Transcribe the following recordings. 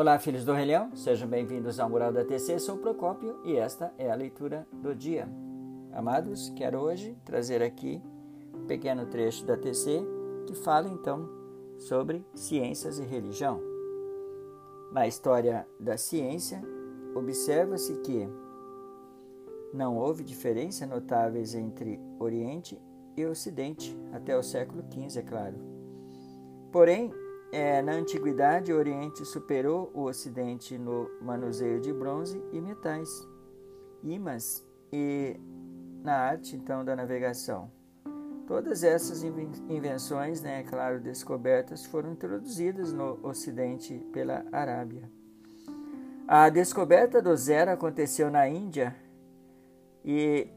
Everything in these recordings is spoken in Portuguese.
Olá, filhos do Rei Leão, sejam bem-vindos ao Mural da TC. Sou Procópio e esta é a leitura do dia. Amados, quero hoje trazer aqui um pequeno trecho da TC que fala então sobre ciências e religião. Na história da ciência, observa-se que não houve diferença notáveis entre Oriente e Ocidente até o século XV, é claro. Porém, é, na antiguidade, o Oriente superou o Ocidente no manuseio de bronze e metais, ímãs e na arte então da navegação. Todas essas invenções, né, claro, descobertas, foram introduzidas no Ocidente pela Arábia. A descoberta do zero aconteceu na Índia e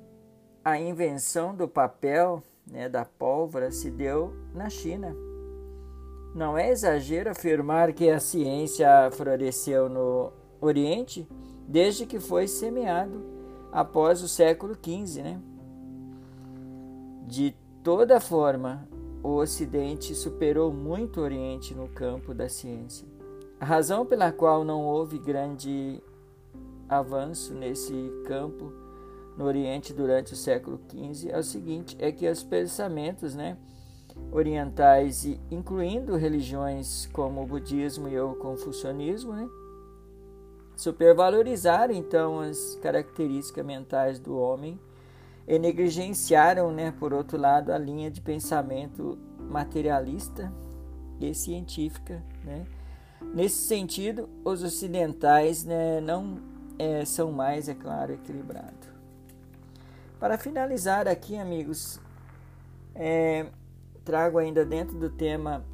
a invenção do papel, né, da pólvora, se deu na China. Não é exagero afirmar que a ciência floresceu no Oriente desde que foi semeado após o século XV. Né? De toda forma, o Ocidente superou muito o Oriente no campo da ciência. A razão pela qual não houve grande avanço nesse campo no Oriente durante o século XV é o seguinte: é que os pensamentos, né? Orientais, incluindo religiões como o budismo e o confucionismo, né? supervalorizaram então as características mentais do homem e negligenciaram, né, por outro lado, a linha de pensamento materialista e científica. Né? Nesse sentido, os ocidentais né, não é, são mais, é claro, equilibrados. Para finalizar aqui, amigos, é, trago ainda dentro do tema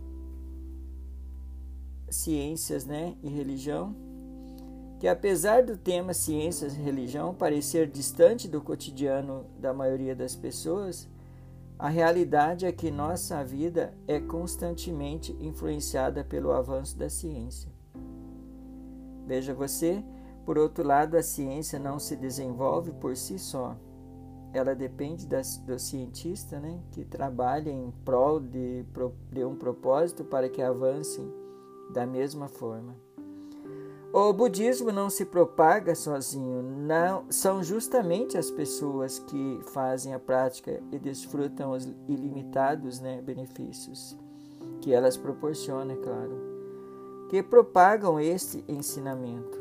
ciências né, e religião, que apesar do tema ciências e religião parecer distante do cotidiano da maioria das pessoas, a realidade é que nossa vida é constantemente influenciada pelo avanço da ciência. Veja você, por outro lado, a ciência não se desenvolve por si só ela depende das, do cientista né, que trabalha em prol de, de um propósito para que avancem da mesma forma. O budismo não se propaga sozinho, não são justamente as pessoas que fazem a prática e desfrutam os ilimitados né, benefícios que elas proporcionam, é claro, que propagam este ensinamento.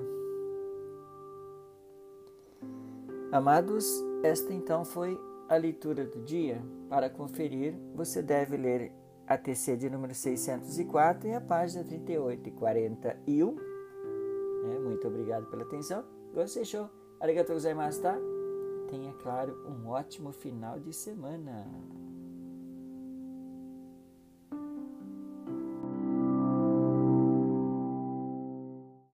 Amados, esta então foi a leitura do dia. Para conferir, você deve ler a TC de número 604 e a página 38 e 41. É, muito obrigado pela atenção. Gostei, show. Arigatou tá? Tenha, claro, um ótimo final de semana.